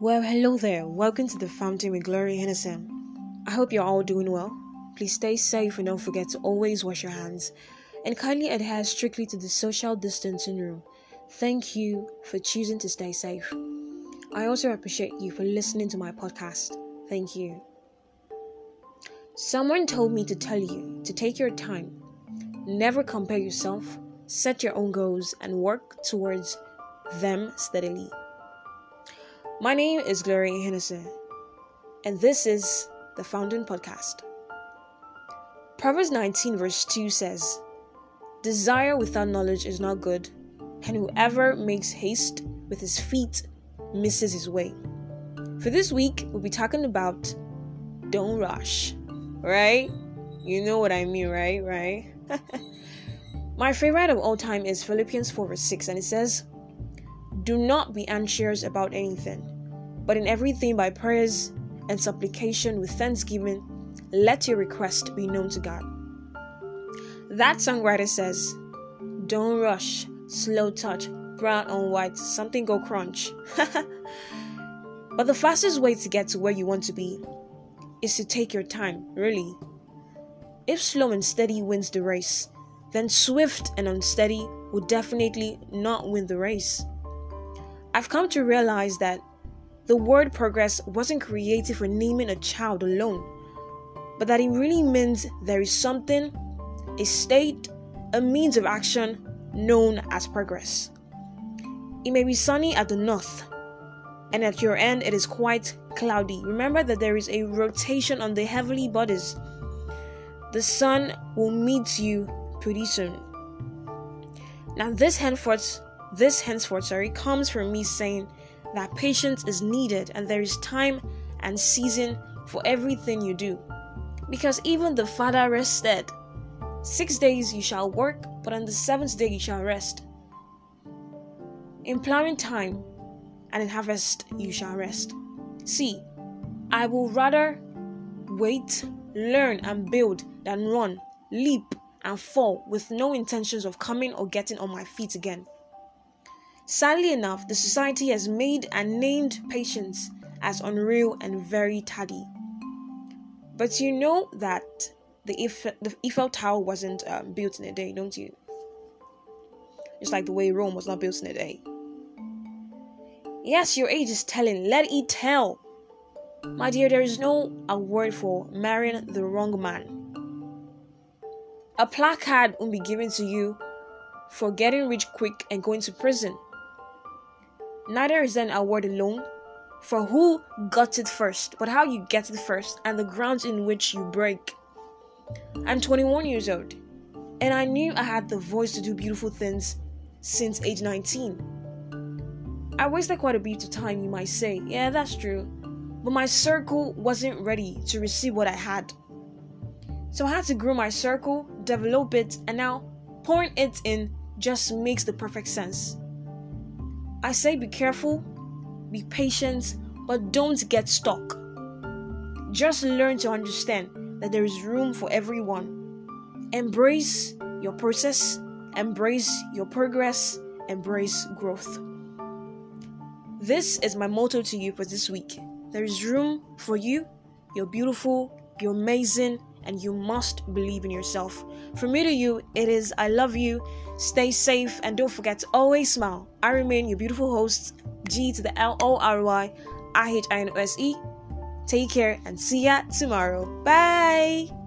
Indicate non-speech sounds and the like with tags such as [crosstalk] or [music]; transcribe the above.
Well, hello there. Welcome to the Fountain with Glory Ihinose. I hope you're all doing well. Please stay safe and don't forget to always wash your hands. And kindly adhere strictly to the social distancing rule. Thank you for choosing to stay safe. I also appreciate you for listening to my podcast. Thank you. Someone told me to tell you to take your time, never compare yourself, set your own goals, and work towards them steadily. My name is Glory Ihinose, and this is the Fountain Podcast. Proverbs 19, verse 2 says, Desire without knowledge is not good, and whoever makes haste with his feet misses his way. For this week, we'll be talking about don't rush, right? You know what I mean, right? Right? [laughs] My favorite of all time is Philippians 4, verse 6, and it says, do not be anxious about anything, but in everything by prayers and supplication with thanksgiving, let your request be known to God. That songwriter says, Don't rush, slow touch, brown on white, something go crunch. [laughs] but the fastest way to get to where you want to be is to take your time, really. If slow and steady wins the race, then swift and unsteady will definitely not win the race. I've come to realize that the word progress wasn't created for naming a child alone, but that it really means there is something, a state, a means of action known as progress. It may be sunny at the north, and at your end it is quite cloudy. Remember that there is a rotation on the heavenly bodies. The sun will meet you pretty soon. Now, this henceforth this henceforth, sorry, comes from me saying that patience is needed and there is time and season for everything you do. Because even the Father rested. Six days you shall work, but on the seventh day you shall rest. In plowing time and in harvest you shall rest. See, I will rather wait, learn, and build than run, leap, and fall with no intentions of coming or getting on my feet again. Sadly enough, the society has made and named patience as unreal and very tardy. But you know that the Eiffel, the Eiffel Tower wasn't um, built in a day, don't you? Just like the way Rome was not built in a day. Yes, your age is telling. Let it tell. My dear, there is no award for marrying the wrong man. A placard won't be given to you for getting rich quick and going to prison. Neither is an award alone for who got it first, but how you get it first and the grounds in which you break. I'm 21 years old, and I knew I had the voice to do beautiful things since age 19. I wasted quite a bit of time, you might say. Yeah, that's true. But my circle wasn't ready to receive what I had. So I had to grow my circle, develop it, and now pouring it in just makes the perfect sense. I say be careful, be patient, but don't get stuck. Just learn to understand that there is room for everyone. Embrace your process, embrace your progress, embrace growth. This is my motto to you for this week. There is room for you. You're beautiful, you're amazing, and you must believe in yourself. From me to you, it is I love you. Stay safe and don't forget to always smile. I remain your beautiful host, G to the L O R Y I H I N O S E. Take care and see ya tomorrow. Bye.